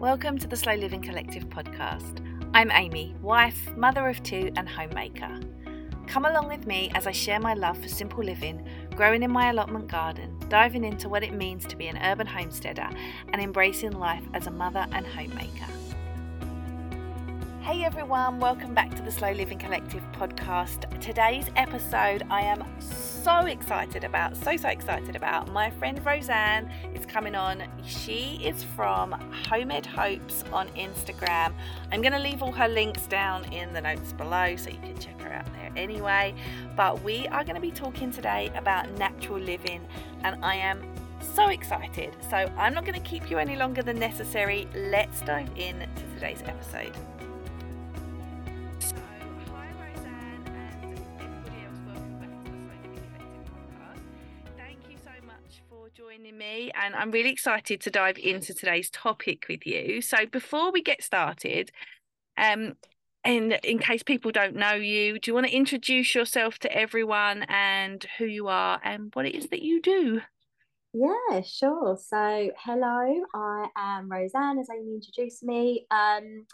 Welcome to the Slow Living Collective podcast. I'm Amy, wife, mother of two, and homemaker. Come along with me as I share my love for simple living, growing in my allotment garden, diving into what it means to be an urban homesteader, and embracing life as a mother and homemaker. Hey everyone, welcome back to the Slow Living Collective podcast. Today's episode I am so excited about, so, so excited about. My friend Roseanne is coming on. She is from Home Ed Hopes on Instagram. I'm going to leave all her links down in the notes below so you can check her out there anyway. But we are going to be talking today about natural living, and I am so excited. So I'm not going to keep you any longer than necessary. Let's dive in to today's episode. Me, and I'm really excited to dive into today's topic with you. So, before we get started, um, and in case people don't know you, do you want to introduce yourself to everyone and who you are and what it is that you do? Yeah, sure. So, hello, I am Roseanne, as Amy introduced me. Um,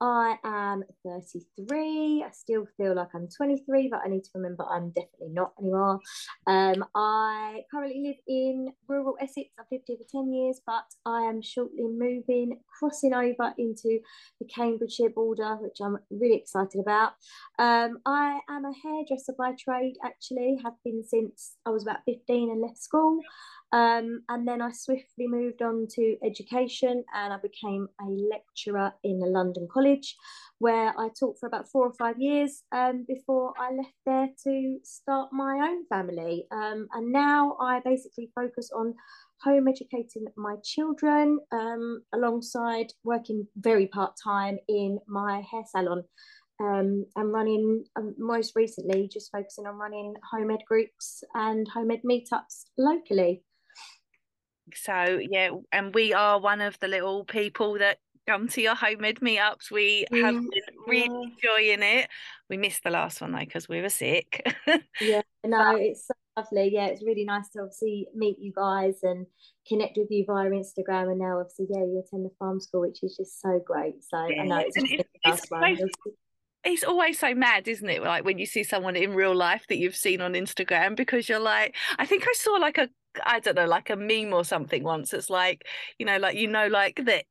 I am 33. I still feel like I'm 23, but I need to remember I'm definitely not anymore. Um, I currently live in rural Essex. I've lived here for 10 years, but I am shortly moving, crossing over into the Cambridgeshire border, which I'm really excited about. Um, I am a hairdresser by trade, actually, have been since I was about 15 and left school. Um, and then I swiftly moved on to education and I became a lecturer in a London college where I taught for about four or five years um, before I left there to start my own family. Um, and now I basically focus on home educating my children um, alongside working very part time in my hair salon. Um, and running um, most recently just focusing on running home ed groups and home ed meetups locally so yeah and we are one of the little people that come to your home ed meetups we yeah. have been really enjoying it. We missed the last one though because we were sick. Yeah no it's so lovely. Yeah it's really nice to obviously meet you guys and connect with you via instagram. And now obviously yeah you attend the farm school which is just so great. So yeah. i know it's, it's, it's, always, it's always so mad, isn't it? Like when you see someone in real life that you've seen on Instagram, because you're like, I think I saw like a I don't know, like a meme or something once. It's like, you know, like, you know, like the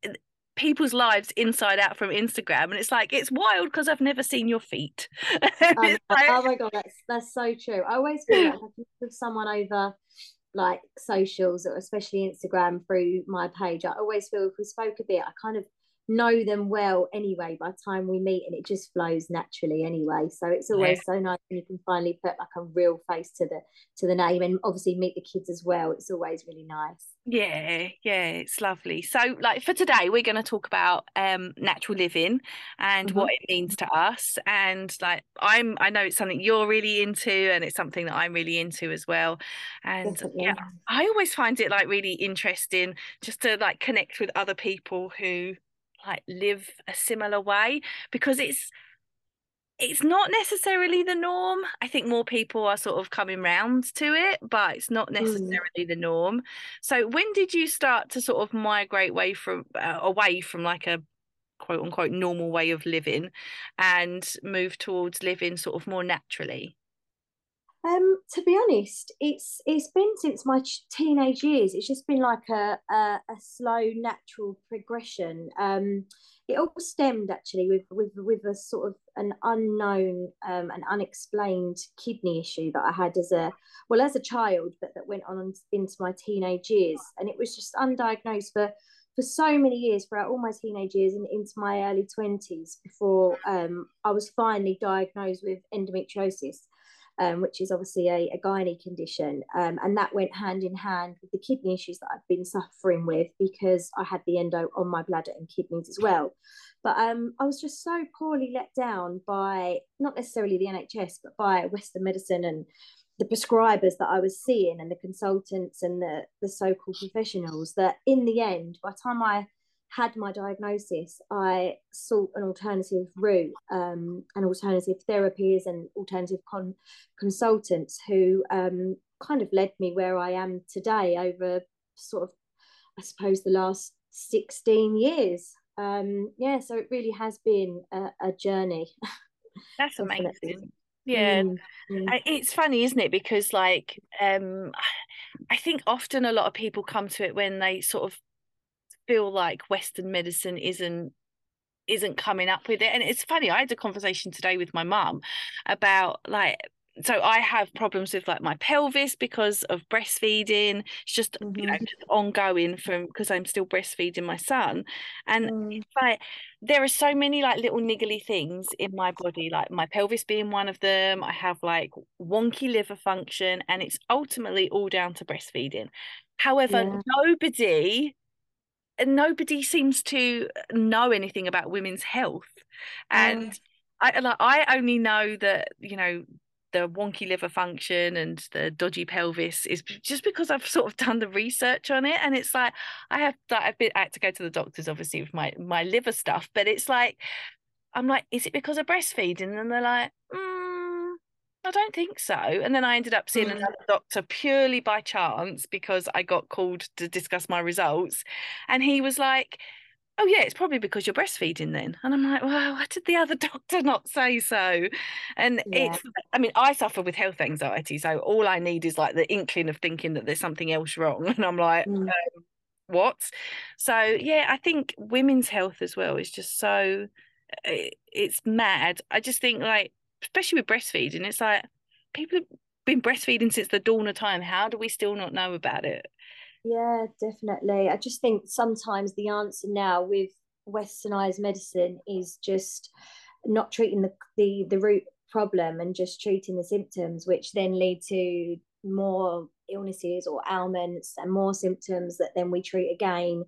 people's lives inside out from Instagram. And it's like, it's wild because I've never seen your feet. like... Oh my God, that's, that's so true. I always feel like someone over like socials or especially Instagram through my page. I always feel if we spoke a bit, I kind of know them well anyway by the time we meet and it just flows naturally anyway so it's always yeah. so nice when you can finally put like a real face to the to the name and obviously meet the kids as well it's always really nice yeah yeah it's lovely so like for today we're going to talk about um natural living and mm-hmm. what it means to us and like i'm i know it's something you're really into and it's something that i'm really into as well and Definitely. yeah i always find it like really interesting just to like connect with other people who like live a similar way because it's it's not necessarily the norm. I think more people are sort of coming round to it, but it's not mm. necessarily mm. the norm. So when did you start to sort of migrate away from uh, away from like a quote unquote normal way of living and move towards living sort of more naturally? Um, to be honest, it's it's been since my teenage years. It's just been like a a, a slow, natural progression. Um, it all stemmed actually with with with a sort of an unknown um, an unexplained kidney issue that I had as a well as a child, but that went on into my teenage years, and it was just undiagnosed for for so many years throughout all my teenage years and into my early 20s before um, I was finally diagnosed with endometriosis um, which is obviously a, a gynae condition. Um, and that went hand in hand with the kidney issues that I've been suffering with because I had the endo on my bladder and kidneys as well. But um, I was just so poorly let down by not necessarily the NHS, but by Western medicine and the prescribers that I was seeing and the consultants and the, the so called professionals that in the end, by the time I had my diagnosis, I sought an alternative route um, and alternative therapies and alternative con- consultants who um, kind of led me where I am today over sort of, I suppose, the last 16 years. Um, yeah, so it really has been a, a journey. That's amazing. Yeah. Mm, mm. It's funny, isn't it? Because like um I think often a lot of people come to it when they sort of feel like Western medicine isn't isn't coming up with it. And it's funny, I had a conversation today with my mum about like so I have problems with like my pelvis because of breastfeeding. It's just mm-hmm. you know just ongoing from because I'm still breastfeeding my son, and mm. like there are so many like little niggly things in my body, like my pelvis being one of them. I have like wonky liver function, and it's ultimately all down to breastfeeding. However, yeah. nobody nobody seems to know anything about women's health, and. Mm. I like I only know that you know the wonky liver function and the dodgy pelvis is just because I've sort of done the research on it and it's like I have I've been I had to go to the doctors obviously with my my liver stuff but it's like I'm like is it because of breastfeeding and they're like mm, I don't think so and then I ended up seeing mm. another doctor purely by chance because I got called to discuss my results and he was like oh yeah it's probably because you're breastfeeding then and i'm like well why did the other doctor not say so and yeah. it's i mean i suffer with health anxiety so all i need is like the inkling of thinking that there's something else wrong and i'm like mm. um, what so yeah i think women's health as well is just so it's mad i just think like especially with breastfeeding it's like people have been breastfeeding since the dawn of time. How do we still not know about it? Yeah, definitely. I just think sometimes the answer now with westernized medicine is just not treating the, the, the root problem and just treating the symptoms, which then lead to more illnesses or ailments and more symptoms that then we treat again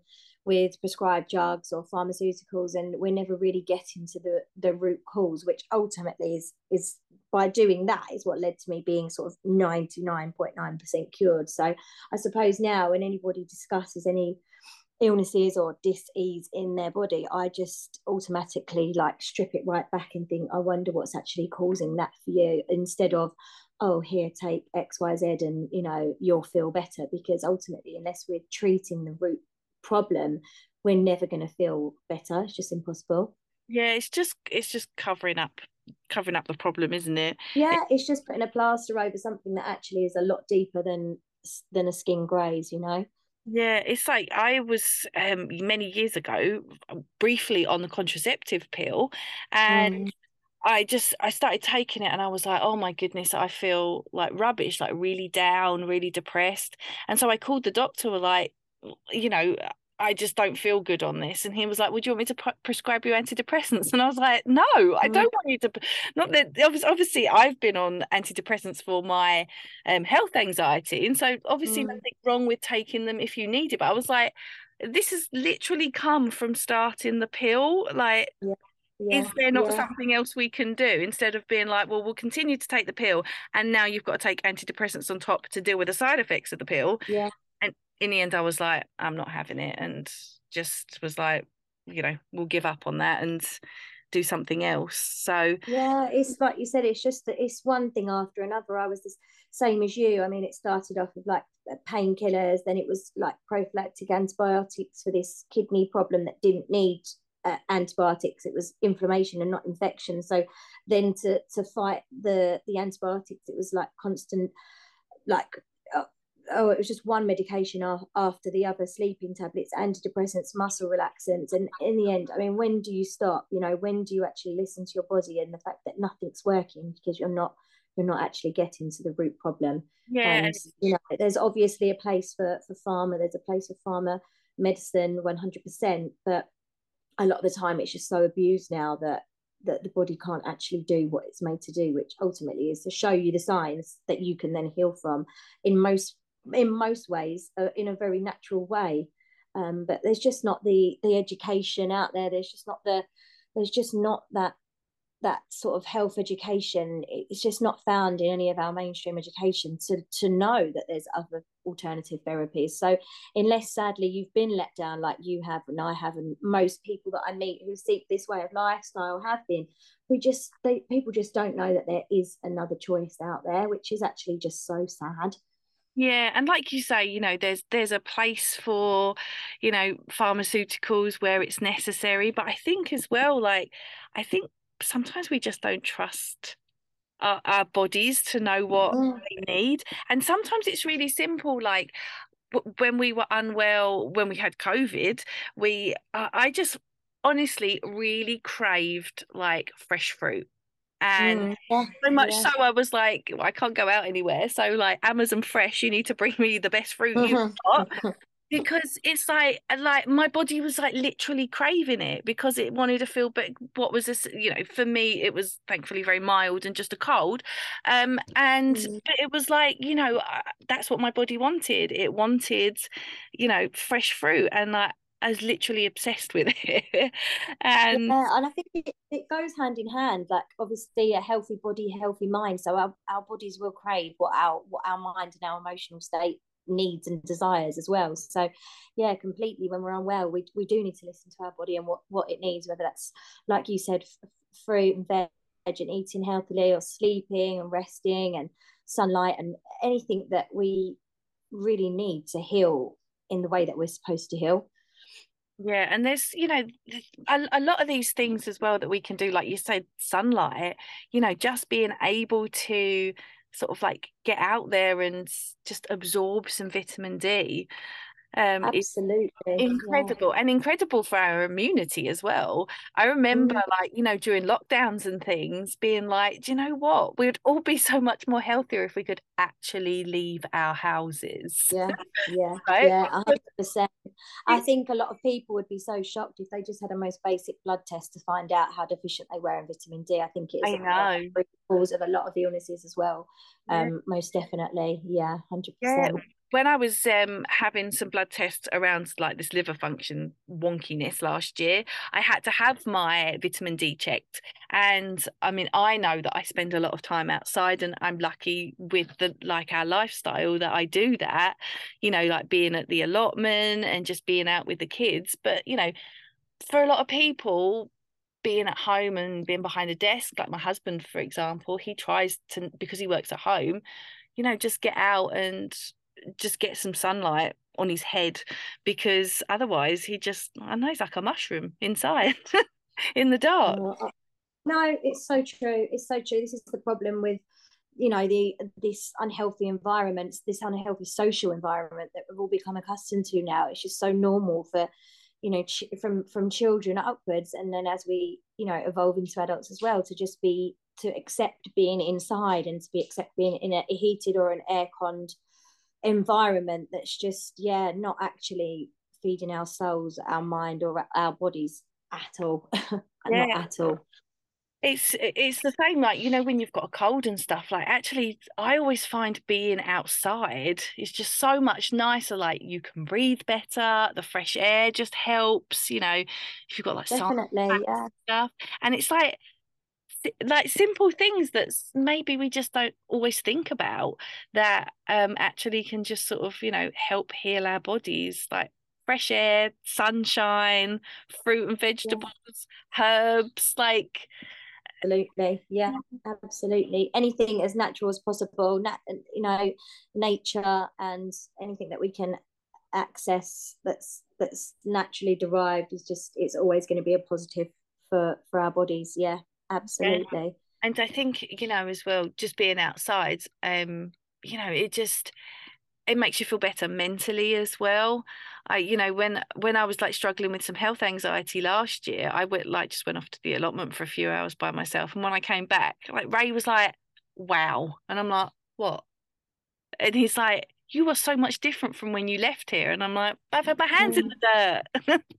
with prescribed drugs or pharmaceuticals and we're never really getting to the the root cause which ultimately is is by doing that is what led to me being sort of 99.9% cured. So i suppose now when anybody discusses any illnesses or dis-ease in their body i just automatically like strip it right back and think i wonder what's actually causing that for you instead of oh here take xyz and you know you'll feel better because ultimately unless we're treating the root problem we're never going to feel better it's just impossible yeah it's just it's just covering up covering up the problem isn't it yeah it's just putting a plaster over something that actually is a lot deeper than than a skin graze you know yeah it's like i was um many years ago briefly on the contraceptive pill and mm. I just I started taking it and I was like, oh my goodness, I feel like rubbish, like really down, really depressed. And so I called the doctor, like, you know, I just don't feel good on this. And he was like, Would you want me to pre- prescribe you antidepressants? And I was like, No, I mm. don't want you to. Not that obviously I've been on antidepressants for my um, health anxiety. And so obviously mm. nothing wrong with taking them if you need it. But I was like, This has literally come from starting the pill. Like, yeah. Yeah, is there not yeah. something else we can do instead of being like, well, we'll continue to take the pill, and now you've got to take antidepressants on top to deal with the side effects of the pill? Yeah in the end, I was like, I'm not having it, and just was like, you know, we'll give up on that and do something else. So yeah, it's like you said, it's just that it's one thing after another. I was the same as you. I mean, it started off with like painkillers, then it was like prophylactic antibiotics for this kidney problem that didn't need uh, antibiotics. It was inflammation and not infection. So then to to fight the the antibiotics, it was like constant like oh, it was just one medication after the other, sleeping tablets, antidepressants, muscle relaxants. And in the end, I mean, when do you stop? You know, when do you actually listen to your body and the fact that nothing's working because you're not you're not actually getting to the root problem. Yeah. And, you know, there's obviously a place for for pharma. There's a place for pharma medicine, 100%. But a lot of the time, it's just so abused now that that the body can't actually do what it's made to do, which ultimately is to show you the signs that you can then heal from. In most in most ways uh, in a very natural way. Um, but there's just not the the education out there. There's just not the there's just not that that sort of health education. It's just not found in any of our mainstream education to to know that there's other alternative therapies. So unless sadly you've been let down like you have and i have and most people that i meet who seek this way of lifestyle have been we just they, people just don't know that there is another choice out there which is actually just so sad Yeah, and like you say, you know, there's there's a place for, you know, pharmaceuticals where it's necessary, but I think as well, like I think sometimes we just don't trust our, our bodies to know what Mm. they need, and sometimes it's really simple, like when we were unwell, when we had COVID, we uh, I just honestly really craved like fresh fruit. And Mm. Yeah, so much yeah. so I was like, "Well, I can't go out anywhere. So like Amazon Fresh, you need to bring me the best fruit you've Mhm. got because it's like like my body was like literally craving it because it wanted to feel but what was this you know for me it was thankfully very mild and just a cold um and Mm. but it was like you know uh, that's what my body wanted it wanted you know fresh fruit and like I was literally obsessed with it and Yeah, and I think it, it goes hand in hand. Like obviously a healthy body, healthy mind. So our, our bodies will crave what our what our mind and our emotional state needs and desires as well. So yeah, completely when we're unwell, we we do need to listen to our body and what, what it needs, whether that's like you said, f- fruit and veg and eating healthily or sleeping and resting and sunlight and anything that we really need to heal in the way that we're supposed to heal. Yeah, and there's, you know, a, a lot of these things as well that we can do, like you said, sunlight, you know, just being able to sort of like get out there and just absorb some vitamin D um Absolutely. Yeah. incredible and incredible for our immunity as well. I remember Mm. like, you know, during lockdowns and things being like, do you know what? We'd all be so much more healthier if we could actually leave our houses, Yeah, yeah, right? yeah, hundred percent. I think a lot of people would be so shocked if they just had a most basic blood test to find out how deficient they were in vitamin D. I think it's I know. root cause of a lot of illnesses as well. Yeah. Um, most definitely, yeah, hundred Yeah, percent. When I was um having some blood tests around like this liver function wonkiness last year, I had to have my vitamin D checked. And I mean, I know that I spend a lot of time outside and I'm lucky with the like our lifestyle that I do that, you know, like being at the allotment and just being out with the kids. But, you know, for a lot of people, being at home and being behind a desk, like my husband, for example, he tries to because he works at home, you know, just get out and just get some sunlight on his head because otherwise he just I know he's like a mushroom inside in the dark. Oh, no, it's so true. It's so true. This is the problem with, you know, the this unhealthy environment, this unhealthy social environment that we've all become accustomed to now. It's just so normal for, you know, ch- from from children upwards, and then as we, you know, evolve into adults as well, to just be to accept being inside and to be accept being in a heated or an air conned environment that's just yeah not actually feeding our souls, our mind, or our bodies at all. Yeah. Not at all. It's it's the same like you know when you've got a cold and stuff like actually I always find being outside is just so much nicer like you can breathe better the fresh air just helps you know if you've got like sun Definitely, yeah. stuff and it's like like simple things that maybe we just don't always think about that um actually can just sort of you know help heal our bodies like fresh air sunshine fruit and vegetables herbs like Absolutely, yeah, absolutely. Anything as natural as possible, nat- you know, nature and anything that we can access that's that's naturally derived is just it's always going to be a positive for for our bodies. Yeah, absolutely. and I think you know as well just being outside um you know it just it makes you feel better mentally as well. I you know when when I was like struggling with some health anxiety last year I went like just went off to the allotment for a few hours by myself. And when I came back like Ray was like wow. And I'm like what? And he's like you were so much different from when you left here. And I'm like I've had my hands in the dirt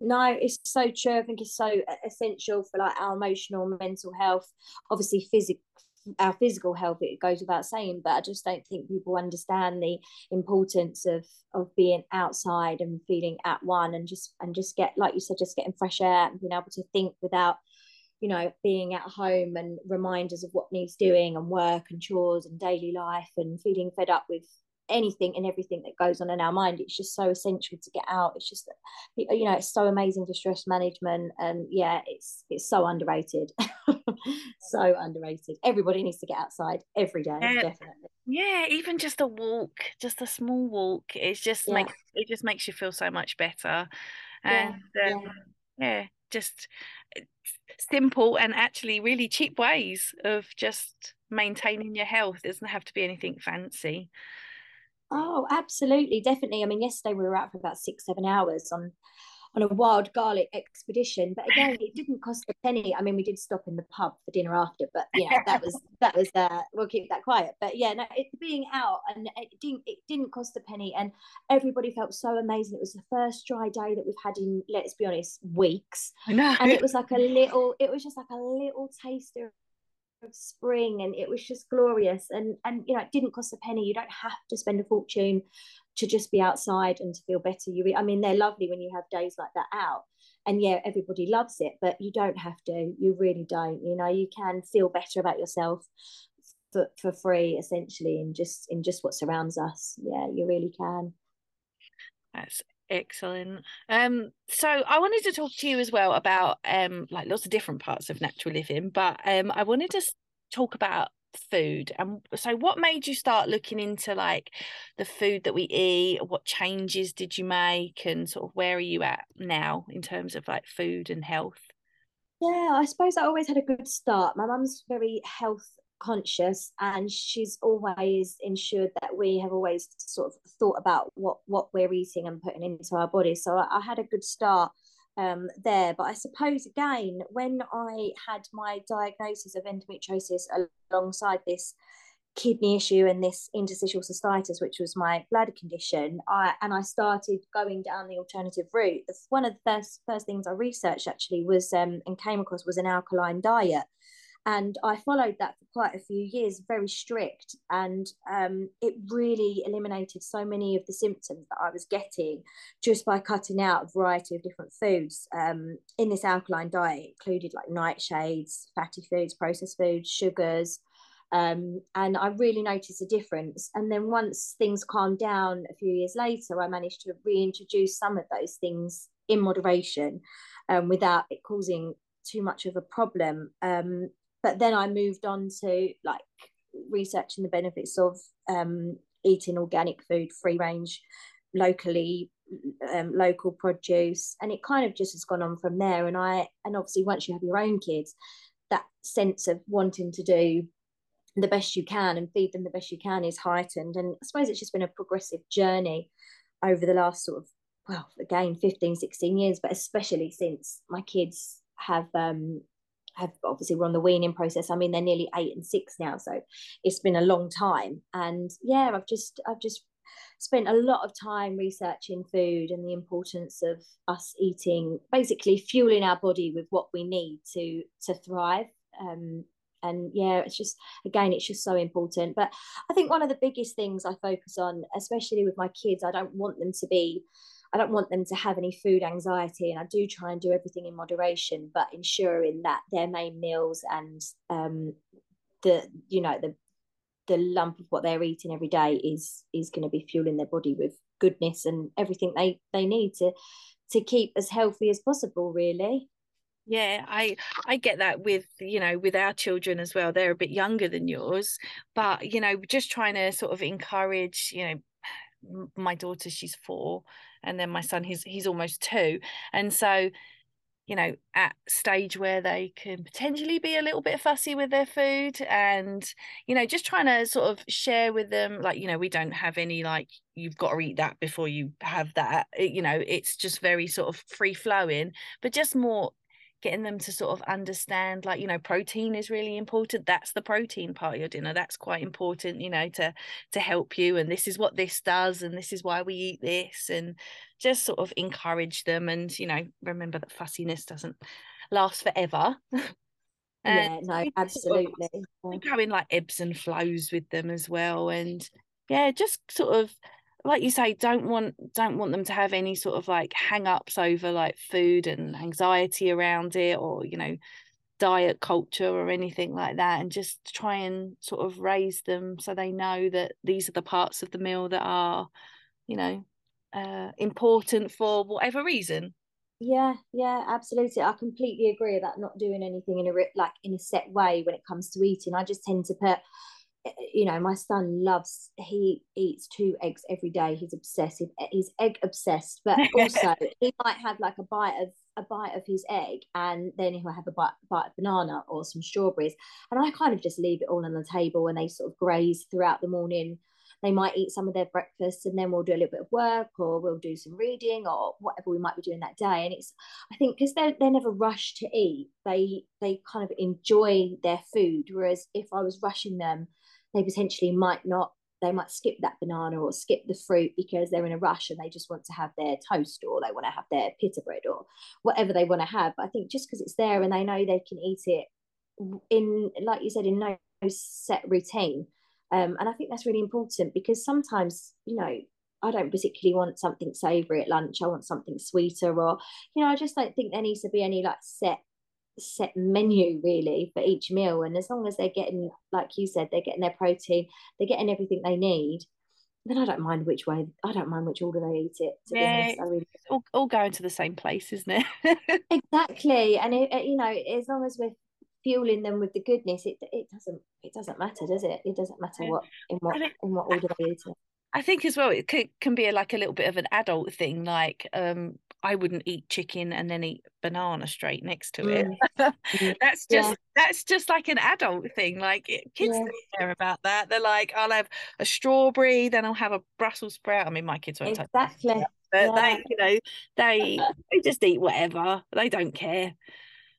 No, it's so true. I think it's so essential for like our emotional, mental health. Obviously, physical, our physical health. It goes without saying, but I just don't think people understand the importance of of being outside and feeling at one, and just and just get like you said, just getting fresh air and being able to think without, you know, being at home and reminders of what needs doing and work and chores and daily life and feeling fed up with anything and everything that goes on in our mind it's just so essential to get out it's just you know it's so amazing for stress management and yeah it's it's so underrated so underrated everybody needs to get outside every day yeah. definitely yeah even just a walk just a small walk it's just yeah. makes it just makes you feel so much better and yeah, um, yeah just simple and actually really cheap ways of just maintaining your health. It doesn't have to be anything fancy. Oh, absolutely, definitely. I mean, yesterday we were out for about six, seven hours on on a wild garlic expedition. But again, it didn't cost a penny. I mean, we did stop in the pub for dinner after, but you know, that was that was uh we'll keep that quiet. But yeah, no, it being out and it didn't it didn't cost a penny and everybody felt so amazing. It was the first dry day that we've had in, let's be honest, weeks. And it was like a little, it was just like a little taster of spring and it was just glorious. And and you know it didn't cost a penny. You don't have to spend a fortune to just be outside and to feel better. You i mean they're lovely when you have days like that out. And yeah everybody loves it but you don't have to. You really don't you know. You can feel better about yourself for, for free essentially in just in just what surrounds us. Yeah you really can. That's excellent. Um so i wanted to talk to you as well about um like lots of different parts of natural living but um i wanted to talk about food. And so what made you start looking into like the food that we eat? What changes did you make? And sort of where are you at now in terms of like food and health? Yeah i suppose i always had a good start. My mum's very health conscious and she's always ensured that we have always sort of thought about what what we're eating and putting into our bodies so i, I had a good start um, there. But I suppose again, when I had my diagnosis of endometriosis alongside this kidney issue and this interstitial cystitis, which was my bladder condition, I and I started going down the alternative route. One of the first first things I researched actually was um, and came across was an alkaline diet and I followed that for quite a few years, very strict, and um, it really eliminated so many of the symptoms that I was getting just by cutting out a variety of different foods um, in this alkaline diet. included like nightshades, fatty foods, processed foods, sugars. Um, and I really noticed a difference. And then once things calmed down a few years later, I managed to reintroduce some of those things in moderation um, without it causing too much of a problem. Um, but then I moved on to like researching the benefits of um, eating organic food, free range, locally um, local produce, and it kind of just has gone on from there. And I and obviously once you have your own kids, that sense of wanting to do the best you can and feed them the best you can is heightened. And I suppose it's just been a progressive journey over the last sort of well again 15 16 years but especially since my kids have um have obviously we're on the weaning process. I mean, they're nearly eight and six now, so it's been a long time. And yeah, I've just I've just spent a lot of time researching food and the importance of us eating, basically fueling our body with what we need to to thrive. Um, and yeah, it's just again, it's just so important. But I think one of the biggest things I focus on, especially with my kids, I don't want them to be I don't want them to have any food anxiety, and I do try and do everything in moderation, but ensuring that their main meals and um, the you know the the lump of what they're eating every day is is going to be fueling their body with goodness and everything they they need to to keep as healthy as possible really. Yeah i i get that with you know with our children as well. They're a bit younger than yours but you know just trying to sort of encourage you know my daughter she's four and then my son he's he's almost two and so you know at stage where they can potentially be a little bit fussy with their food and you know just trying to sort of share with them like you know we don't have any like you've got to eat that before you have that you know it's just very sort of free flowing but just more getting them to sort of understand like you know protein is really important that's the protein part of your dinner that's quite important you know to to help you and this is what this does and this is why we eat this and just sort of encourage them and you know remember that fussiness doesn't last forever. Yeah no absolutely sort of going like ebbs and flows with them as well and yeah just sort of like you say don't want don't want them to have any sort of like hang ups over like food and anxiety around it or you know diet culture or anything like that and just try and sort of raise them so they know that these are the parts of the meal that are you know uh, important for whatever reason. Yeah yeah absolutely. I completely agree about not doing anything in a like in a set way when it comes to eating. I just tend to put you know my son loves he eats two eggs every day. He's obsessive eh, he's egg obsessed but also he might have like a bite of a bite of his egg and then he'll have a bite, bite of banana or some strawberries. And i kind of just leave it all on the table and they sort of graze throughout the morning. They might eat some of their breakfast and then we'll do a little bit of work or we'll do some reading or whatever we might be doing that day. And it's i think because they're, they're never rushed to eat they they kind of enjoy their food. Whereas if i was rushing them they potentially might not they might skip that banana or skip the fruit because they're in a rush and they just want to have their toast or they want to have their pita bread or whatever they want to have. But I think just because it's there and they know they can eat it in, like you said, in no set routine. Um, and I think that's really important because sometimes, you know, I don't particularly want something savoury at lunch. I want something sweeter, or you know, I just don't think there needs to be any like set set menu really for each meal. And as long as they're getting like you said they're getting their protein they're getting everything they need then I don't mind which way I don't mind which order they eat it yeah, I really all, all going to the same place isn't it? Exactly. And it, you know as long as we're fueling them with the goodness it it doesn't it doesn't matter does it? It doesn't matter what in what in what order they eat it. I think as well it could, can be a, like a little bit of an adult thing like um I wouldn't eat chicken and then eat banana straight next to it. Mm. that's just yeah. that's just like an adult thing. Like kids yeah. don't care about that. They're like, I'll have a strawberry, then I'll have a Brussels sprout. I mean, my kids won't exactly. Touch but yeah. they, you know, they they just eat whatever. They don't care.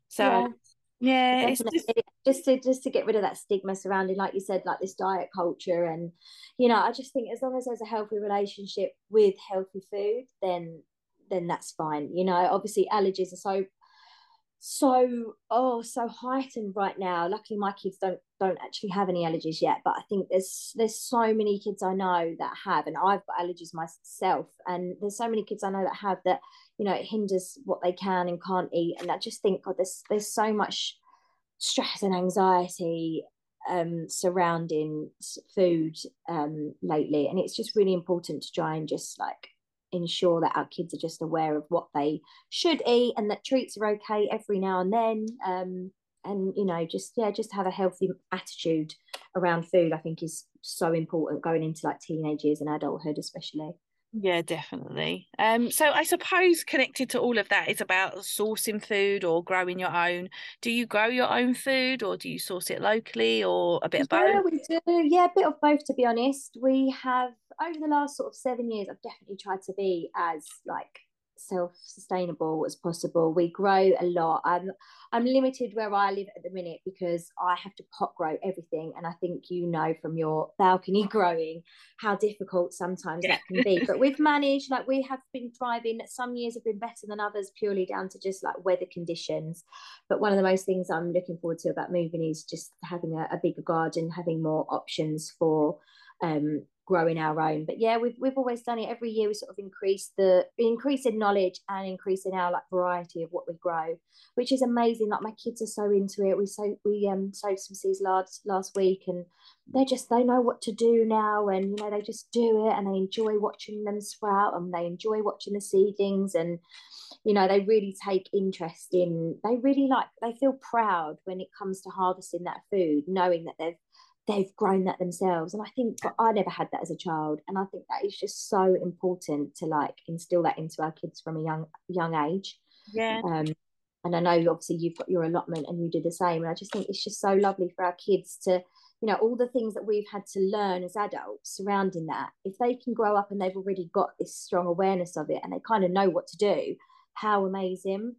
So yeah, it's just... just to just to get rid of that stigma surrounding, like you said, like this diet culture, and you know, I just think as long as there's a healthy relationship with healthy food, then then that's fine. You know, obviously allergies are so so oh so heightened right now. Luckily my kids don't don't actually have any allergies yet, but I think there's there's so many kids I know that have and I've got allergies myself and there's so many kids I know that have that, you know, it hinders what they can and can't eat. And I just think God, there's there's so much stress and anxiety um, surrounding food um, lately and it's just really important to try and just like ensure that our kids are just aware of what they should eat and that treats are okay every now and then um, and you know just yeah just have a healthy attitude around food i think is so important going into like teenage years and adulthood especially. Yeah definitely. Um so i suppose connected to all of that is about sourcing food or growing your own. Do you grow your own food or do you source it locally or a bit of both? we do. Yeah a bit of both to be honest. We have over the last sort of seven years i've definitely tried to be as like self-sustainable as possible. We grow a lot. I'm I'm limited where I live at the minute because I have to pot grow everything, and I think you know from your balcony growing how difficult sometimes yeah. that can be. but we've managed. Like we have been thriving. Some years have been better than others, purely down to just like weather conditions. But one of the most things I'm looking forward to about moving is just having a, a bigger garden, having more options for um, growing our own. But yeah, we've we've always done it every year. We sort of increase the increase in knowledge and increase in our like variety of what we grow, which is amazing. Like my kids are so into it. We so we um sowed some seeds last last week, and they just they know what to do now, and you know they just do it, and they enjoy watching them sprout, and they enjoy watching the seedlings, and you know they really take interest in. They really like they feel proud when it comes to harvesting that food, knowing that they've they've grown that themselves. And i think but i never had that as a child. And i think that is just so important to like instill that into our kids from a young young age. Yeah. Um and i know obviously you've got your allotment and you do the same. And i just think it's just so lovely for our kids to you know all the things that we've had to learn as adults surrounding that if they can grow up and they've already got this strong awareness of it and they kind of know what to do how amazing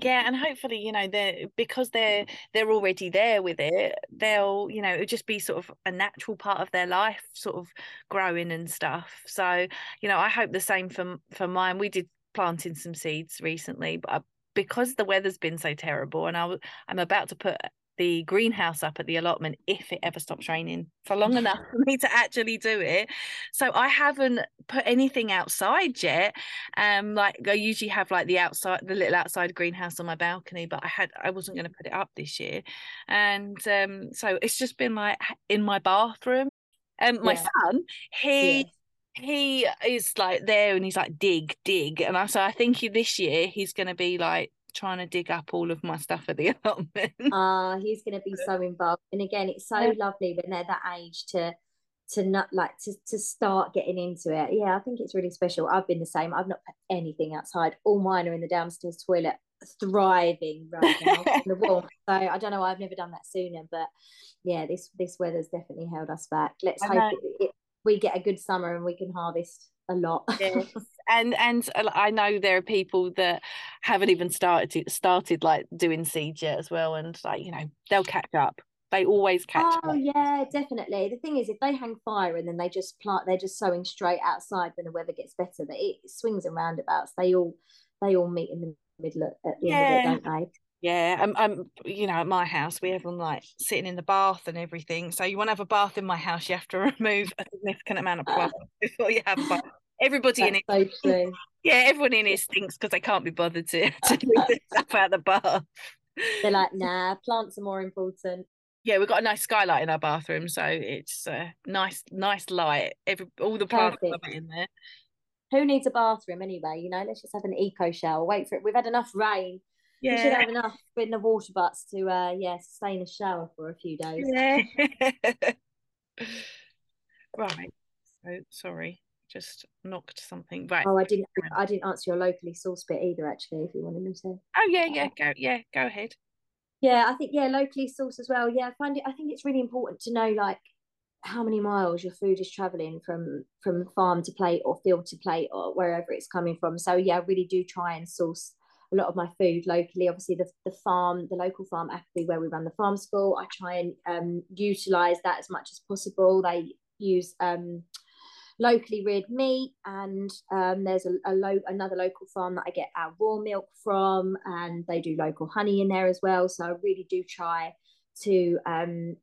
yeah and hopefully you know they're because they're they're already there with it they'll you know it'll just be sort of a natural part of their life sort of growing and stuff. So you know i hope the same for for mine. We did planting some seeds recently but uh, because the weather's been so terrible and I, i'm about to put the greenhouse up at the allotment if it ever stops raining for long enough for me to actually do it. So I haven't put anything outside yet. Um, like I usually have like the outside, the little outside greenhouse on my balcony, but I had I wasn't going to put it up this year, and um, so it's just been like in my bathroom. Um, my yeah. son, he. Yeah he is like there and he's like dig dig and I so I think he, this year he's going to be like trying to dig up all of my stuff at the apartment. Ah, uh, he's going to be so involved. And again, it's so yeah. lovely when they're that age to to not like to, to start getting into it. Yeah, I think it's really special. I've been the same. I've not put anything outside. All mine are in the downstairs toilet, thriving right now in the warmth. So I don't know. Why I've never done that sooner, but yeah, this this weather's definitely held us back. Let's hope it, it, we get a good summer and we can harvest a lot. yes. And and I know there are people that haven't even started started like doing seeds yet as well, and like you know they'll catch up. They always catch up. oh, up. yeah, definitely. The thing is, if they hang fire and then they just plant, they're just sowing straight outside when the weather gets better. That it swings and roundabouts. They all they all meet in the middle at, at the yeah. end of it, don't they? Yeah, I'm, I'm, you know, at my house, we have them like sitting in the bath and everything. So you want to have a bath in my house, you have to remove a significant amount of plants before you have a bath. Everybody That's in it, so yeah, everyone in it stinks because they can't be bothered to, to do stuff out the bath. They're like, nah, plants are more important. Yeah, we've got a nice skylight in our bathroom, so it's a nice, nice light. Every all the plants are in there. Who needs a bathroom anyway? You know, let's just have an eco shower. Wait for it. We've had enough rain yeah. We should have enough in the water butts to uh yeah sustain a shower for a few days. Yeah. right. So sorry, just knocked something. Right. Oh, I didn't. I didn't answer your locally sourced bit either. Actually, if you wanted me to. Oh yeah, yeah, go yeah, go ahead. Yeah, I think yeah, locally sourced as well. Yeah, I find it. I think it's really important to know like how many miles your food is traveling from from farm to plate or field to plate or wherever it's coming from. So yeah, I really do try and source a lot of my food locally. Obviously, the, the farm, the local farm, Appleby, where we run the farm school, I try and um, utilize that as much as possible. They use um, locally reared meat, and um, there's a, a lo- another local farm that I get our raw milk from, and they do local honey in there as well. So I really do try to um,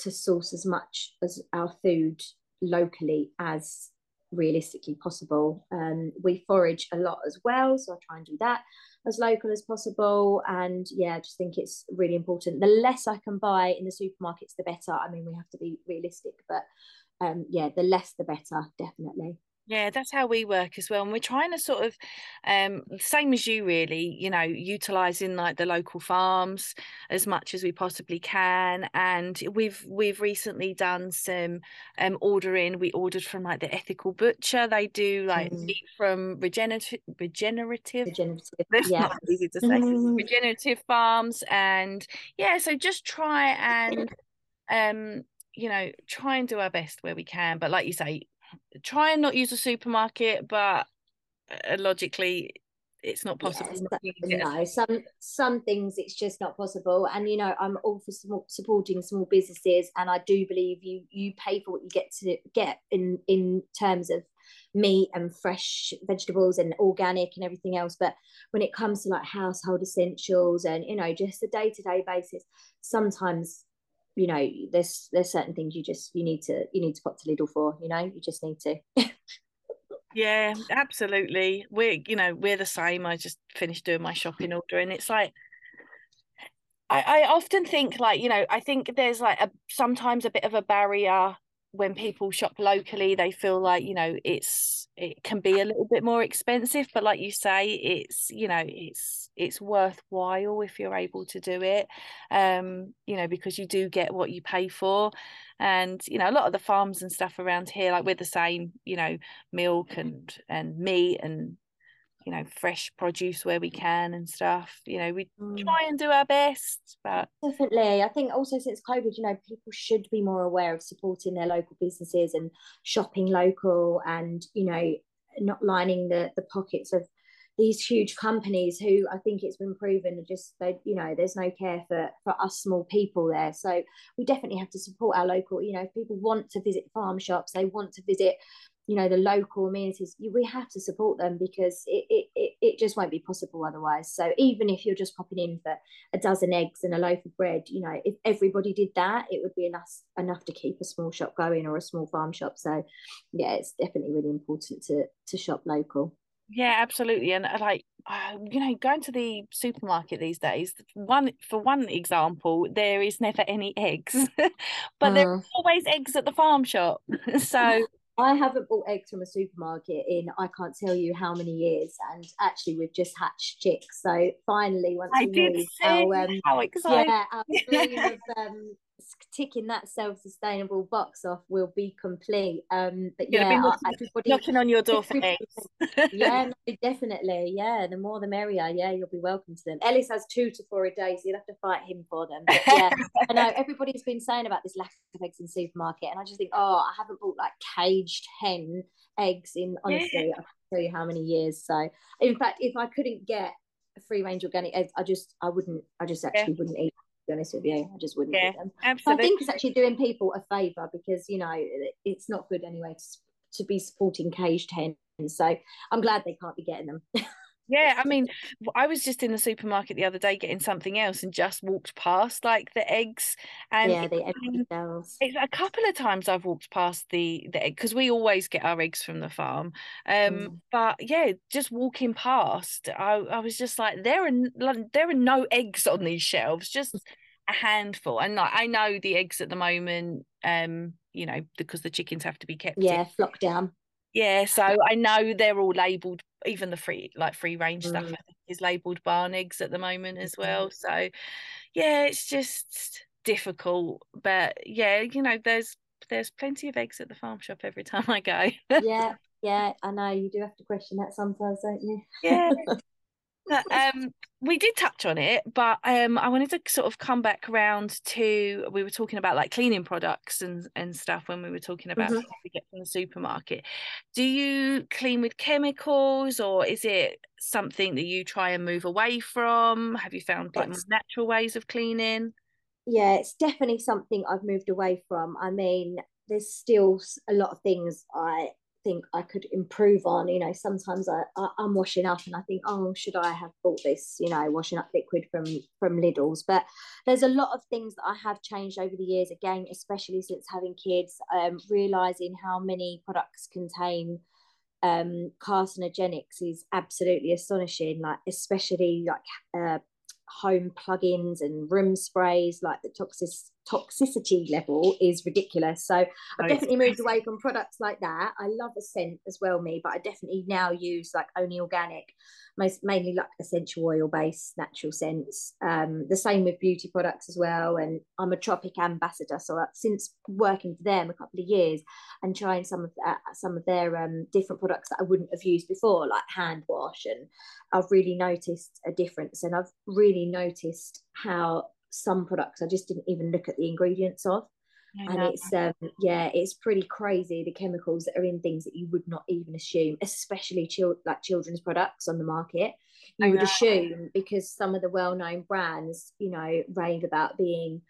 to source as much as our food locally as realistically possible. Um, we forage a lot as well, so I try and do that as local as possible. And yeah, I just think it's really important. The less I can buy in the supermarkets, the better. I mean, we have to be realistic, but um, yeah, the less the better, definitely. Yeah, that's how we work as well. And we're trying to sort of um same as you really, you know, utilizing like the local farms as much as we possibly can. And we've we've recently done some um ordering. We ordered from like the ethical butcher. They do like mm. meat from regenerative regenerative regenerative yeah. easy to say. Mm. Regenerative farms. And yeah, so just try and um you know try and do our best where we can but like you say try and not use a supermarket, but uh, logically it's not possible. No, some some things it's just not possible. And you know, I'm all for small, supporting small businesses, and I do believe you you pay for what you get to get in in terms of meat and fresh vegetables and organic and everything else. But when it comes to like household essentials and you know just a day to day basis, sometimes you know there's there's certain things you just you need to you need to pop to Lidl for you know you just need to. Yeah absolutely. We're you know we're the same. I just finished doing my shopping order and it's like I, I often think like you know I think there's like a sometimes a bit of a barrier when people shop locally they feel like you know it's it can be a little bit more expensive but like you say it's you know it's it's worthwhile if you're able to do it um you know because you do get what you pay for. And you know a lot of the farms and stuff around here like we're the same you know milk and and meat and you know fresh produce where we can and stuff you know we mm. try and do our best but definitely i think also since covid you know people should be more aware of supporting their local businesses and shopping local and you know not lining the the pockets of these huge companies who I think it's been proven are just they you know there's no care for for us small people there so we definitely have to support our local you know if people want to visit farm shops they want to visit you know the local communities we have to support them because it, it, it, it just won't be possible otherwise. So even if you're just popping in for a dozen eggs and a loaf of bread you know if everybody did that it would be enough enough to keep a small shop going or a small farm shop. So yeah it's definitely really important to to shop local. Yeah absolutely. And uh, like uh, you know going to the supermarket these days one for one example there is never any eggs but uh. there are always eggs at the farm shop. So I haven't bought eggs from a supermarket in I can't tell you how many years, and actually we've just hatched chicks. So finally, once I we move, our, um, how exciting! Yeah, our dream of um, ticking that self-sustainable box off will be complete. Um, but yeah, knocking, everybody knocking on your door for eggs. yeah, no, definitely. Yeah, the more the merrier. Yeah, you'll be welcome to them. Ellis has two to four a day, so you'll have to fight him for them. But yeah, I know everybody's been saying about this lack of eggs in supermarket, and I just think, oh, I haven't bought like caged hen eggs in honestly, yeah. I can't tell you how many years. So, in fact, if I couldn't get free range organic eggs, I just I wouldn't I just actually yeah. wouldn't eat be honest with you. I just wouldn't yeah, them. Absolutely. I think it's actually doing people a favour because, you know, it's not good anyway to, to be supporting caged hens. So I'm glad they can't be getting them. Yeah, I mean, I was just in the supermarket the other day getting something else and just walked past like the eggs and yeah, the egg. It's a couple of times I've walked past the the egg because we always get our eggs from the farm. Um, mm. but yeah, just walking past, I, I was just like, there are there are no eggs on these shelves, just a handful. And like I know the eggs at the moment, um, you know, because the chickens have to be kept. Yeah, in. flock down. Yeah, so I know they're all labelled. Even the free like free range mm. stuff is labelled barn eggs at the moment as well. So yeah, it's just difficult. But yeah, you know, there's there's plenty of eggs at the farm shop every time I go. yeah, yeah, I know you do have to question that sometimes, don't you? Yeah, um, we did touch on it, but um, I wanted to sort of come back around to we were talking about like cleaning products and and stuff when we were talking about mm-hmm. we get from the supermarket. Do you clean with chemicals, or is it something that you try and move away from? Have you found like more natural ways of cleaning? Yeah, it's definitely something I've moved away from. I mean, there's still a lot of things I think I could improve on. You know, sometimes I, I am washing up and I think, oh, should I have bought this? You know, washing up liquid from from Lidl's. But there's a lot of things that I have changed over the years. Again, especially since having kids, um, realizing how many products contain um carcinogenics is absolutely astonishing. Like especially like uh, home plugins and room sprays, like the toxic toxicity level is ridiculous. So I've definitely moved away from products like that. I love a scent as well, me, but I definitely now use like only organic most mainly like essential oil based natural scents. Um, the same with beauty products as well. And I'm a Tropic ambassador, so since working for them a couple of years and trying some of that, some of their um, different products that I wouldn't have used before, like hand wash, and I've really noticed a difference. And I've really noticed how some products I just didn't even look at the ingredients of. And it's um yeah it's pretty crazy the chemicals that are in things that you would not even assume especially chil- like children's products on the market. You would assume because some of the well-known brands you know rave about being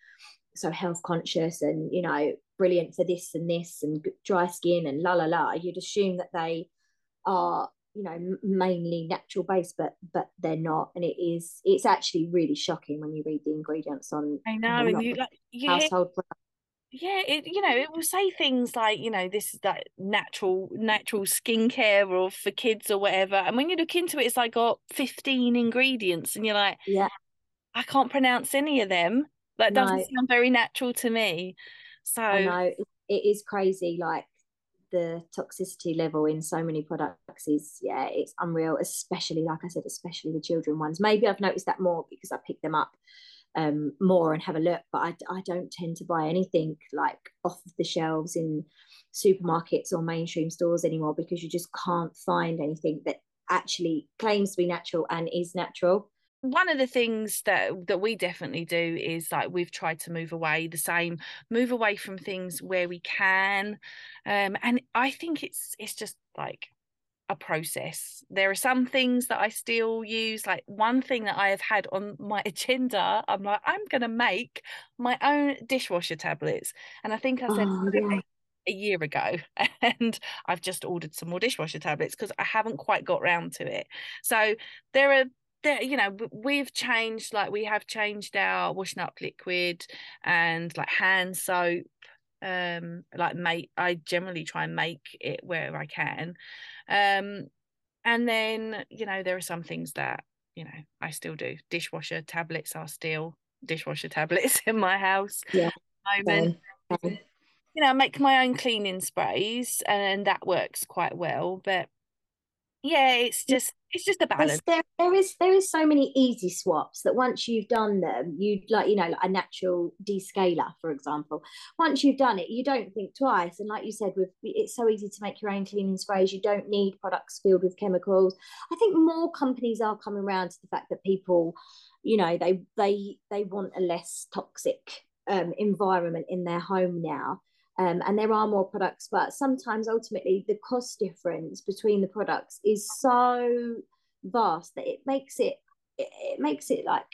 so health conscious and you know brilliant for this and this and dry skin and la la la you'd assume that they are you know mainly natural based but but they're not. And it is it's actually really shocking when you read the ingredients on I know and you like you household yeah it you know it will say things like you know this is that natural natural skincare or for kids or whatever and when you look into it it's like got 15 ingredients and you're like yeah. I can't pronounce any of them. That doesn't sound very natural to me. So I know it is crazy like the toxicity level in so many products is yeah it's unreal especially like i said especially the children ones maybe i've noticed that more because i pick them up um, more and have a look. But I, I don't tend to buy anything like off the shelves in supermarkets or mainstream stores anymore because you just can't find anything that actually claims to be natural and is natural one of the things that that we definitely do is like we've tried to move away the same move away from things where we can um and i think it's it's just like a process. There are some things that I still use. Like one thing that I have had on my agenda, I'm like, I'm going to make my own dishwasher tablets. And I think I said, oh, yeah. a year ago and I've just ordered some more dishwasher tablets because I haven't quite got round to it. So there are there you know we've changed like we have changed our washing up liquid and like hand soap um like make I generally try and make it wherever I can. Um and then you know there are some things that you know I still do. Dishwasher tablets are still dishwasher tablets in my house yeah moment. you know I make my own cleaning sprays and that works quite well but yeah it's just it's just a balance. there, there is there is so many easy swaps that once you've done them you'd like you know like a natural descaler for example. Once you've done it you don't think twice. And like you said with it's so easy to make your own cleaning sprays. You don't need products filled with chemicals. I think more companies are coming around to the fact that people you know they they they want a less toxic um, environment in their home now um, and there are more products but sometimes ultimately the cost difference between the products is so vast that it makes it it, makes it like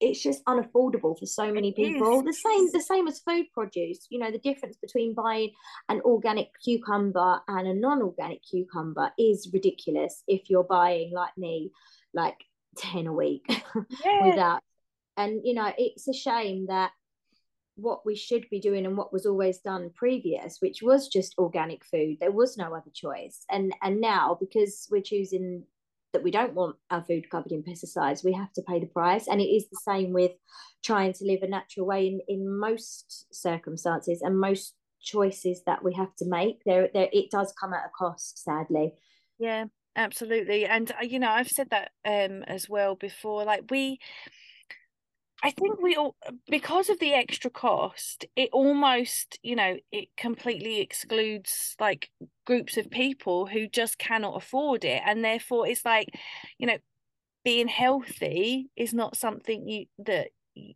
it's just unaffordable for so many people the same the same as food produce you know the difference between buying an organic cucumber and a non-organic cucumber is ridiculous if you're buying like me like 10 a week yeah. without and you know it's a shame that what we should be doing and what was always done previous which was just organic food. There was no other choice. And and now because we're choosing that we don't want our food covered in pesticides we have to pay the price. And it is the same with trying to live a natural way in in most circumstances and most choices that we have to make. There there it does come at a cost sadly. Yeah absolutely. And uh, you know i've said that um as well before. Like we I think we all because of the extra cost, it almost, you know, it completely excludes like groups of people who just cannot afford it. And therefore it's like, you know, being healthy is not something you that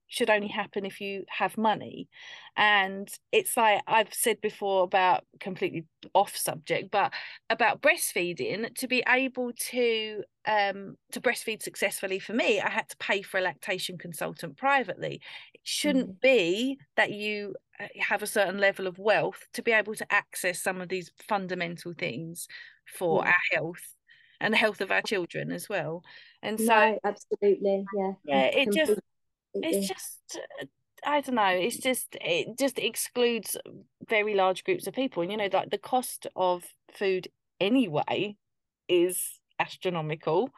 should only happen if you have money. And it's like i've said before about completely off subject but about breastfeeding to be able to um to breastfeed successfully for me i had to pay for a lactation consultant privately. It shouldn't mm. be that you uh, have a certain level of wealth to be able to access some of these fundamental things for yeah. our health and the health of our children as well. And so no, absolutely. Yeah yeah it just it's just I don't know. It's just it just excludes very large groups of people. And you know, like the cost of food anyway is astronomical,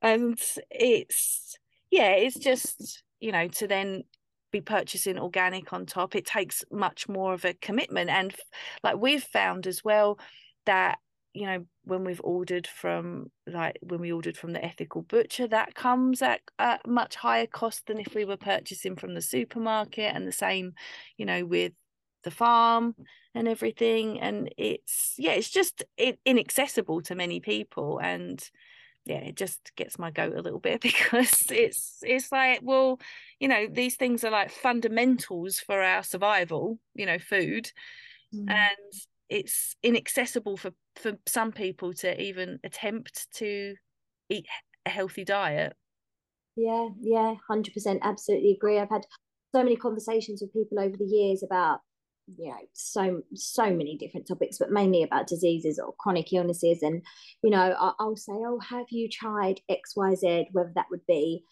and it's yeah, it's just you know to then be purchasing organic on top. It takes much more of a commitment, and like we've found as well that you know when we've ordered from like when we ordered from the ethical butcher that comes at a much higher cost than if we were purchasing from the supermarket and the same you know with the farm and everything and it's yeah it's just inaccessible to many people and yeah it just gets my goat a little bit because it's it's like well you know these things are like fundamentals for our survival you know food mm. and it's inaccessible for for some people to even attempt to eat a healthy diet. Yeah yeah 100% absolutely agree. I've had so many conversations with people over the years about you know so so many different topics but mainly about diseases or chronic illnesses. And you know i'll say oh have you tried xyz whether that would be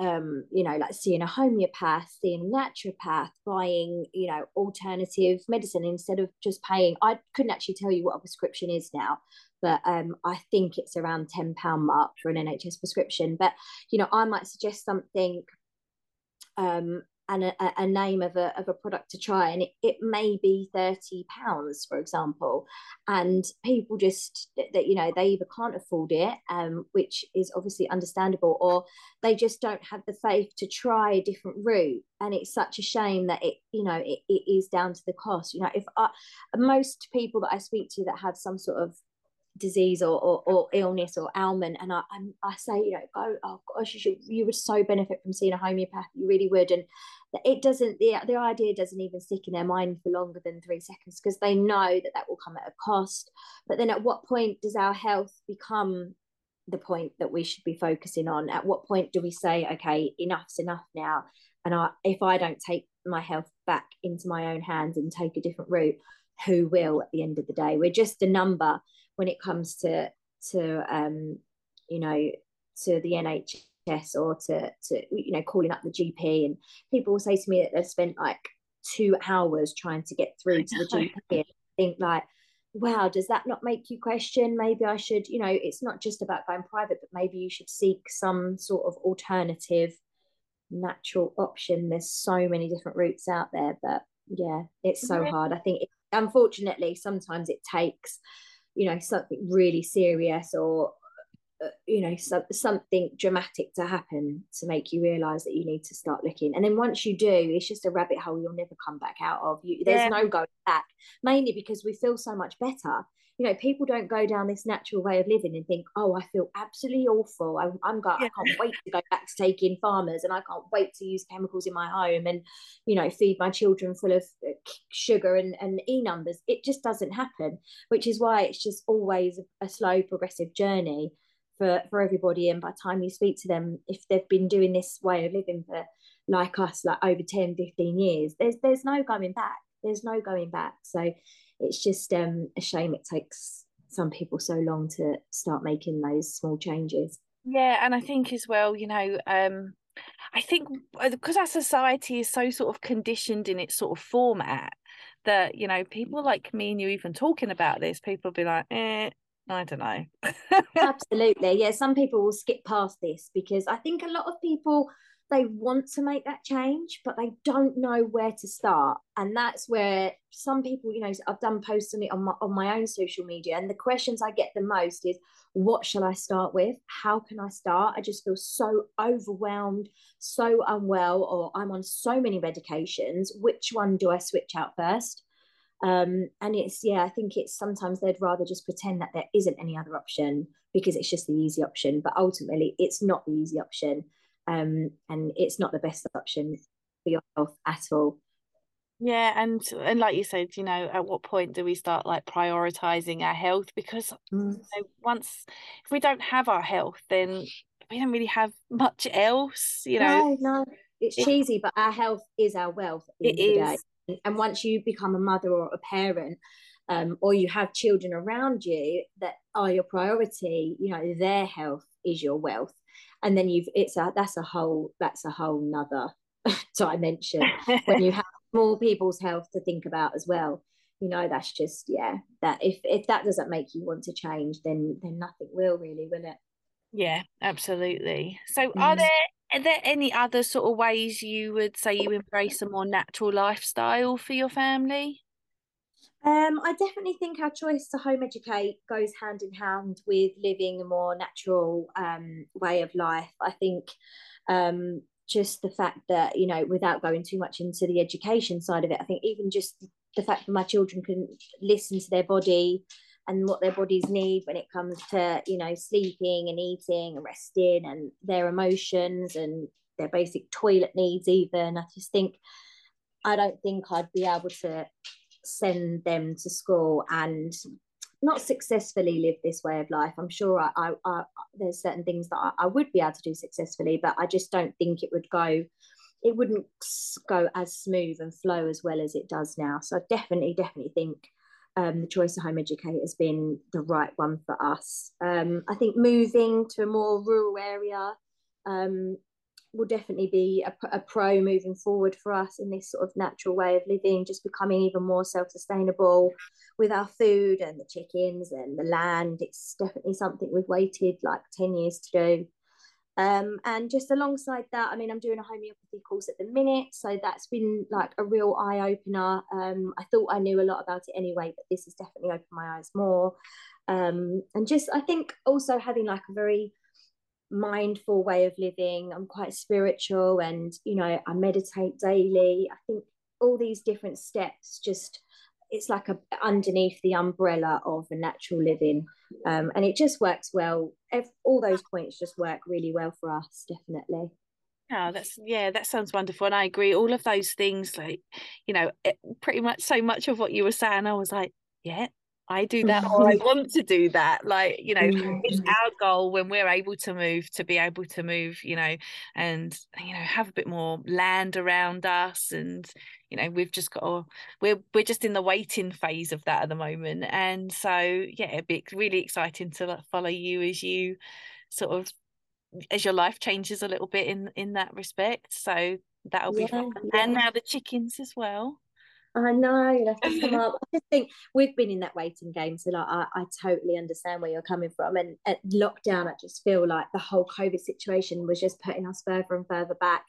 um, you know, like seeing a homeopath, seeing a naturopath, buying, you know, alternative medicine instead of just paying. I couldn't actually tell you what a prescription is now, but um, I think it's around ten pound mark for an NHS prescription. But you know, I might suggest something um, and a, a, name of a, of a product to try and it, it may be 30 pounds for example. And people just that you know they either can't afford it um, which is obviously understandable or they just don't have the faith to try a different route. And it's such a shame that it you know it, it is down to the cost. You know if I, most people that i speak to that have some sort of disease or, or, or, illness or ailment and I, I'm, I say you know oh, oh gosh you, should, you would so benefit from seeing a homeopath you really would and it doesn't the, the idea doesn't even stick in their mind for longer than three seconds because they know that that will come at a cost but then at what point does our health become the point that we should be focusing on at what point do we say okay enough's enough now and I, if I don't take my health back into my own hands and take a different route who will at the end of the day. We're just a number when it comes to to um, you know to the NHS or to to you know calling up the GP. And people will say to me that they've spent like two hours trying to get through to the GP. And think like, wow, does that not make you question? Maybe I should, you know, it's not just about going private, but maybe you should seek some sort of alternative natural option. There's so many different routes out there, but yeah, it's so hard. I think, it, unfortunately, sometimes it takes, you know, something really serious or uh, you know so, something dramatic to happen to make you realize that you need to start looking. And then once you do it's just a rabbit hole you'll never come back out of. You there's yeah. no going back mainly because we feel so much better you know people don't go down this natural way of living and think oh i feel absolutely awful. I, i'm going yeah. i can't wait to go back to taking farmers and i can't wait to use chemicals in my home and you know feed my children full of uh, sugar and, and e numbers. It just doesn't happen which is why it's just always a slow progressive journey for for everybody. And by the time you speak to them if they've been doing this way of living for like us like over 10 15 years there's there's no going back. There's no going back. So it's just um, a shame it takes some people so long to start making those small changes yeah and i think as well you know um i think because uh, our society is so sort of conditioned in its sort of format that you know people like me and you even talking about this people be like eh I don't know. Absolutely. Yeah, some people will skip past this because I think a lot of people they want to make that change, but they don't know where to start. And that's where some people, you know, I've done posts on it on my on my own social media, and the questions I get the most is, what shall I start with? How can I start? I just feel so overwhelmed, so unwell, or I'm on so many medications. Which one do I switch out first? Um, and it's yeah, I think it's sometimes they'd rather just pretend that there isn't any other option because it's just the easy option. But ultimately, it's not the easy option, um, and it's not the best option for your health at all. Yeah, and and like you said, you know, at what point do we start like prioritizing our health? Because mm. you know, once if we don't have our health, then we don't really have much else. You know, no, no, it's it, cheesy, but our health is our wealth. It is and once you become a mother or a parent um, or you have children around you that are your priority you know their health is your wealth and then you've it's a that's a whole that's a whole nother dimension when you have more people's health to think about as well you know that's just yeah that if if that doesn't make you want to change then then nothing will really will it yeah absolutely so mm. are there are there any other sort of ways you would say you embrace a more natural lifestyle for your family? Um, I definitely think our choice to home educate goes hand in hand with living a more natural um, way of life. I think um, just the fact that, you know, without going too much into the education side of it, I think even just the fact that my children can listen to their body and what their bodies need when it comes to you know sleeping and eating and resting and their emotions and their basic toilet needs even i just think i don't think i'd be able to send them to school and not successfully live this way of life i'm sure i, I, I there's certain things that I, I would be able to do successfully but i just don't think it would go it wouldn't go as smooth and flow as well as it does now so i definitely definitely think um, the choice of home educate has been the right one for us. Um, I think moving to a more rural area um, will definitely be a, a, pro moving forward for us in this sort of natural way of living, just becoming even more self sustainable with our food and the chickens and the land. It's definitely something we've waited like 10 years to do. Um, and just alongside that, I mean, I'm doing a homeopathy course at the minute, so that's been like a real eye opener. Um, I thought I knew a lot about it anyway, but this has definitely opened my eyes more. Um, and just, I think also having like a very mindful way of living. I'm quite spiritual, and you know, I meditate daily. I think all these different steps just it's like a underneath the umbrella of a natural living um, and it just works well all those points just work really well for us definitely Oh, that's yeah, that sounds wonderful, and I agree. All of those things, like you know, it, pretty much so much of what you were saying, I was like, yeah, I do that or I want to do that. Like, you know, mm-hmm. it's our goal when we're able to move to be able to move, you know, and you know, have a bit more land around us and you know, we've just got to, we're we're just in the waiting phase of that at the moment. And so yeah, it'd be really exciting to follow you as you sort of as your life changes a little bit in in that respect. So that'll be yeah, fun. Yeah. And now the chickens as well. I know you'll have to come up. I just think we've been in that waiting game, so like I, I totally understand where you're coming from. And at lockdown, I just feel like the whole COVID situation was just putting us further and further back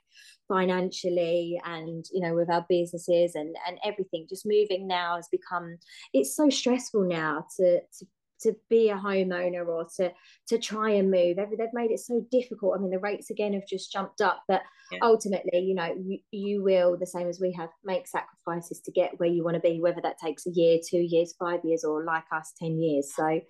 financially, and you know, with our businesses and and everything. Just moving now has become it's so stressful now to to to be a homeowner or to to try and move. They've made it so difficult. I mean, the rates again have just jumped up, but yeah. ultimately, you know, you, you will the same as we have make sacrifices to get where you want to be, whether that takes a year, two years, five years, or like us, ten years. So,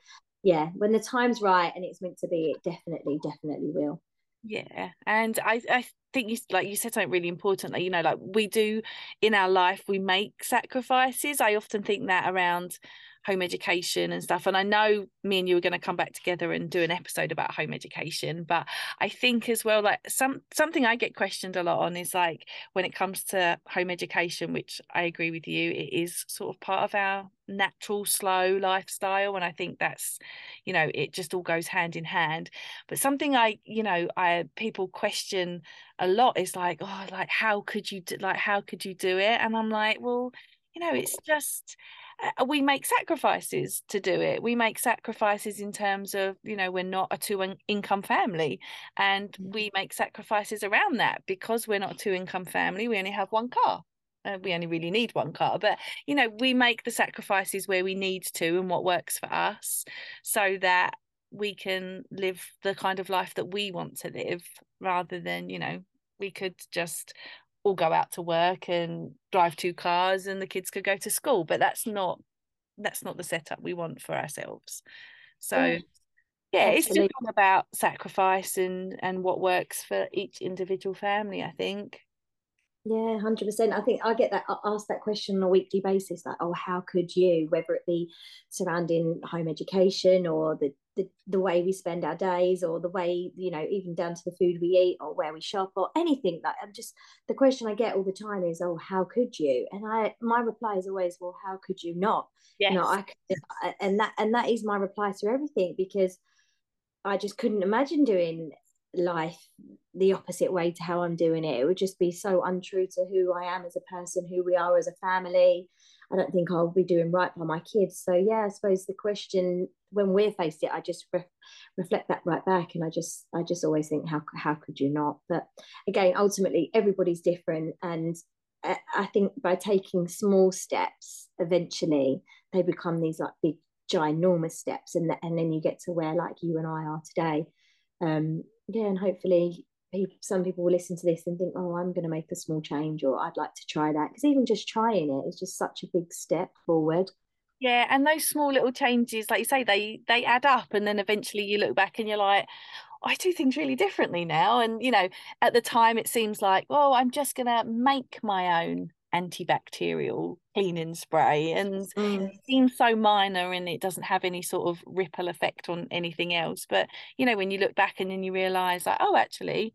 yeah, when the time's right and it's meant to be, it definitely, definitely will. Yeah, and I I think you like you said something really important. Like you know, like we do in our life, we make sacrifices. I often think that around home education and stuff. And I know me and you are going to come back together and do an episode about home education. But I think as well, like some something I get questioned a lot on is like when it comes to home education, which I agree with you, it is sort of part of our natural slow lifestyle and i think that's you know it just all goes hand in hand but something i you know i people question a lot is like oh like how could you do, like how could you do it and i'm like well you know it's just we make sacrifices to do it. We make sacrifices in terms of you know we're not a two income family. And we make sacrifices around that. Because we're not a two income family we only have one car. Uh, we only really need one car. But you know we make the sacrifices where we need to and what works for us so that we can live the kind of life that we want to live rather than you know we could just all go out to work and drive two cars and the kids could go to school but that's not that's not the setup we want for ourselves so yeah, yeah it's just all about sacrifice and and what works for each individual family i think yeah, hundred percent. I think I get that asked that question on a weekly basis, like, oh, how could you? Whether it be surrounding home education or the, the the way we spend our days, or the way you know, even down to the food we eat or where we shop or anything. Like, I'm just the question I get all the time is, oh, how could you? And I my reply is always, well, how could you not? Yes. no I could, and that and that is my reply to everything because I just couldn't imagine doing life the opposite way to how I'm doing it. It would just be so untrue to who I am as a person, who we are as a family. I don't think I'll be doing right by my kids. So yeah, I suppose the question when we're faced it, I just re- reflect that right back, and I just I just always think how how could you not? But again, ultimately everybody's different, and I think by taking small steps, eventually they become these like big ginormous steps, and and then you get to where like you and I are today. Um, yeah, and hopefully people, some people will listen to this and think, oh, I'm going to make a small change or I'd like to try that. Because even just trying it is just such a big step forward. Yeah, and those small little changes, like you say, they they add up, and then eventually you look back and you're like, I do things really differently now. And you know, at the time it seems like, oh, I'm just gonna make my own antibacterial cleaning spray and mm. it seems so minor and it doesn't have any sort of ripple effect on anything else but you know when you look back and then you realize like oh actually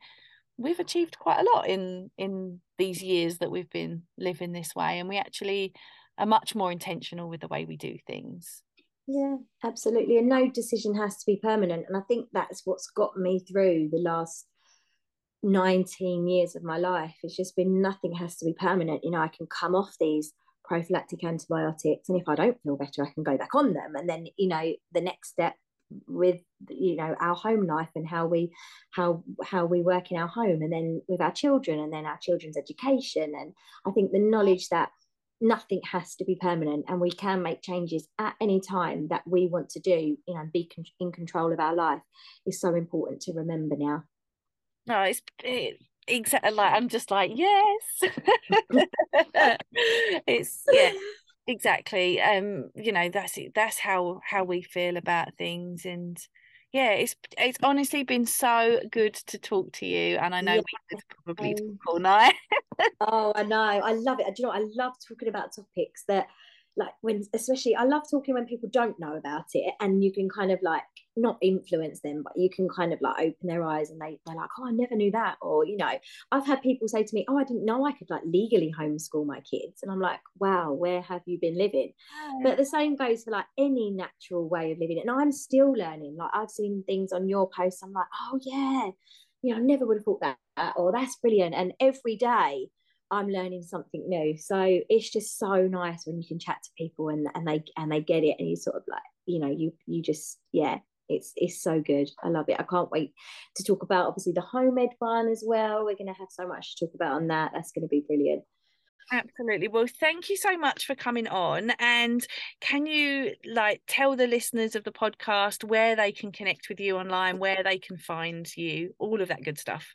we've achieved quite a lot in in these years that we've been living this way and we actually are much more intentional with the way we do things yeah absolutely and no decision has to be permanent and i think that's what's got me through the last 19 years of my life it's just been nothing has to be permanent. You know i can come off these prophylactic antibiotics and if i don't feel better i can go back on them. And then you know the next step with you know our home life and how we how how we work in our home and then with our children and then our children's education. And i think the knowledge that nothing has to be permanent and we can make changes at any time that we want to do you know and be con- in control of our life is so important to remember now no it's it, exactly like i'm just like yes. It's yeah exactly. Um you know that's it that's how how we feel about things and yeah it's it's honestly been so good to talk to you and i know yeah. we could probably talk all night. Oh i know. I love it. Do you know i love talking about topics that like when especially I love talking when people don't know about it and you can kind of like not influence them but you can kind of like open their eyes and they, they're like oh I never knew that or you know I've had people say to me oh I didn't know I could like legally homeschool my kids and I'm like wow where have you been living but the same goes for like any natural way of living and I'm still learning like I've seen things on your posts I'm like oh yeah you know I never would have thought that or that's brilliant and every day I'm learning something new. So it's just so nice when you can chat to people and, and they and they get it and you sort of like, you know, you you just yeah, it's it's so good. I love it. I can't wait to talk about obviously the home ed one as well. We're gonna have so much to talk about on that. That's gonna be brilliant. Absolutely. Well, thank you so much for coming on. And can you like tell the listeners of the podcast where they can connect with you online, where they can find you, all of that good stuff?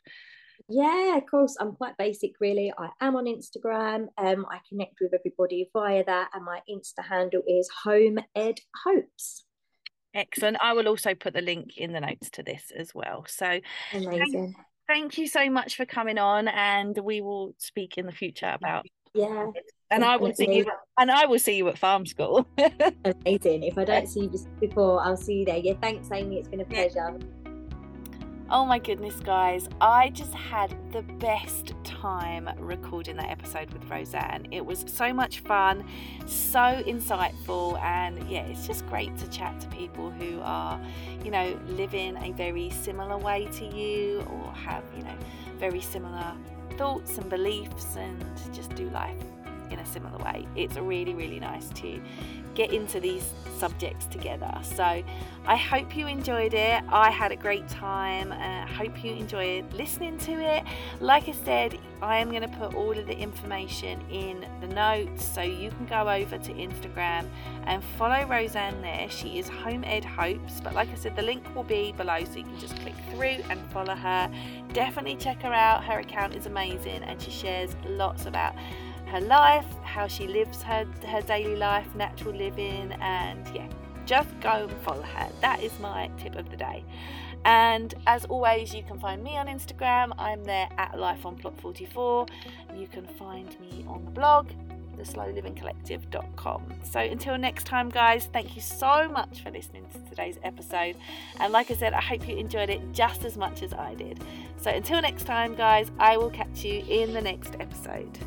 Yeah, of course. I'm quite basic, really. I am on Instagram. Um, I connect with everybody via that, and my Insta handle is Home Ed Hopes. Excellent. I will also put the link in the notes to this as well. So amazing. Thank, thank you so much for coming on, and we will speak in the future about yeah. And I will see you. And I will see you at farm school. amazing. If I don't see you before, I'll see you there. Yeah. Thanks, Amy. It's been a pleasure. Yeah. Oh my goodness, guys, I just had the best time recording that episode with Roseanne. It was so much fun, so insightful, and yeah, it's just great to chat to people who are, you know, living a very similar way to you or have, you know, very similar thoughts and beliefs and just do life in a similar way. It's really, really nice to get into these subjects together. So I hope you enjoyed it. I had a great time. I uh, hope you enjoyed listening to it. Like I said, I am going to put all of the information in the notes so you can go over to Instagram and follow Roseanne there. She is Home Ed Hopes, but like I said, the link will be below so you can just click through and follow her. Definitely check her out. Her account is amazing and she shares lots about her life, how she lives her, her daily life, natural living, and yeah, just go and follow her. That is my tip of the day. And as always, you can find me on Instagram. I'm there at Life on Plot 44. You can find me on the blog, theslowlivingcollective.com. So until next time, guys, thank you so much for listening to today's episode. And like I said, I hope you enjoyed it just as much as I did. So until next time, guys, I will catch you in the next episode.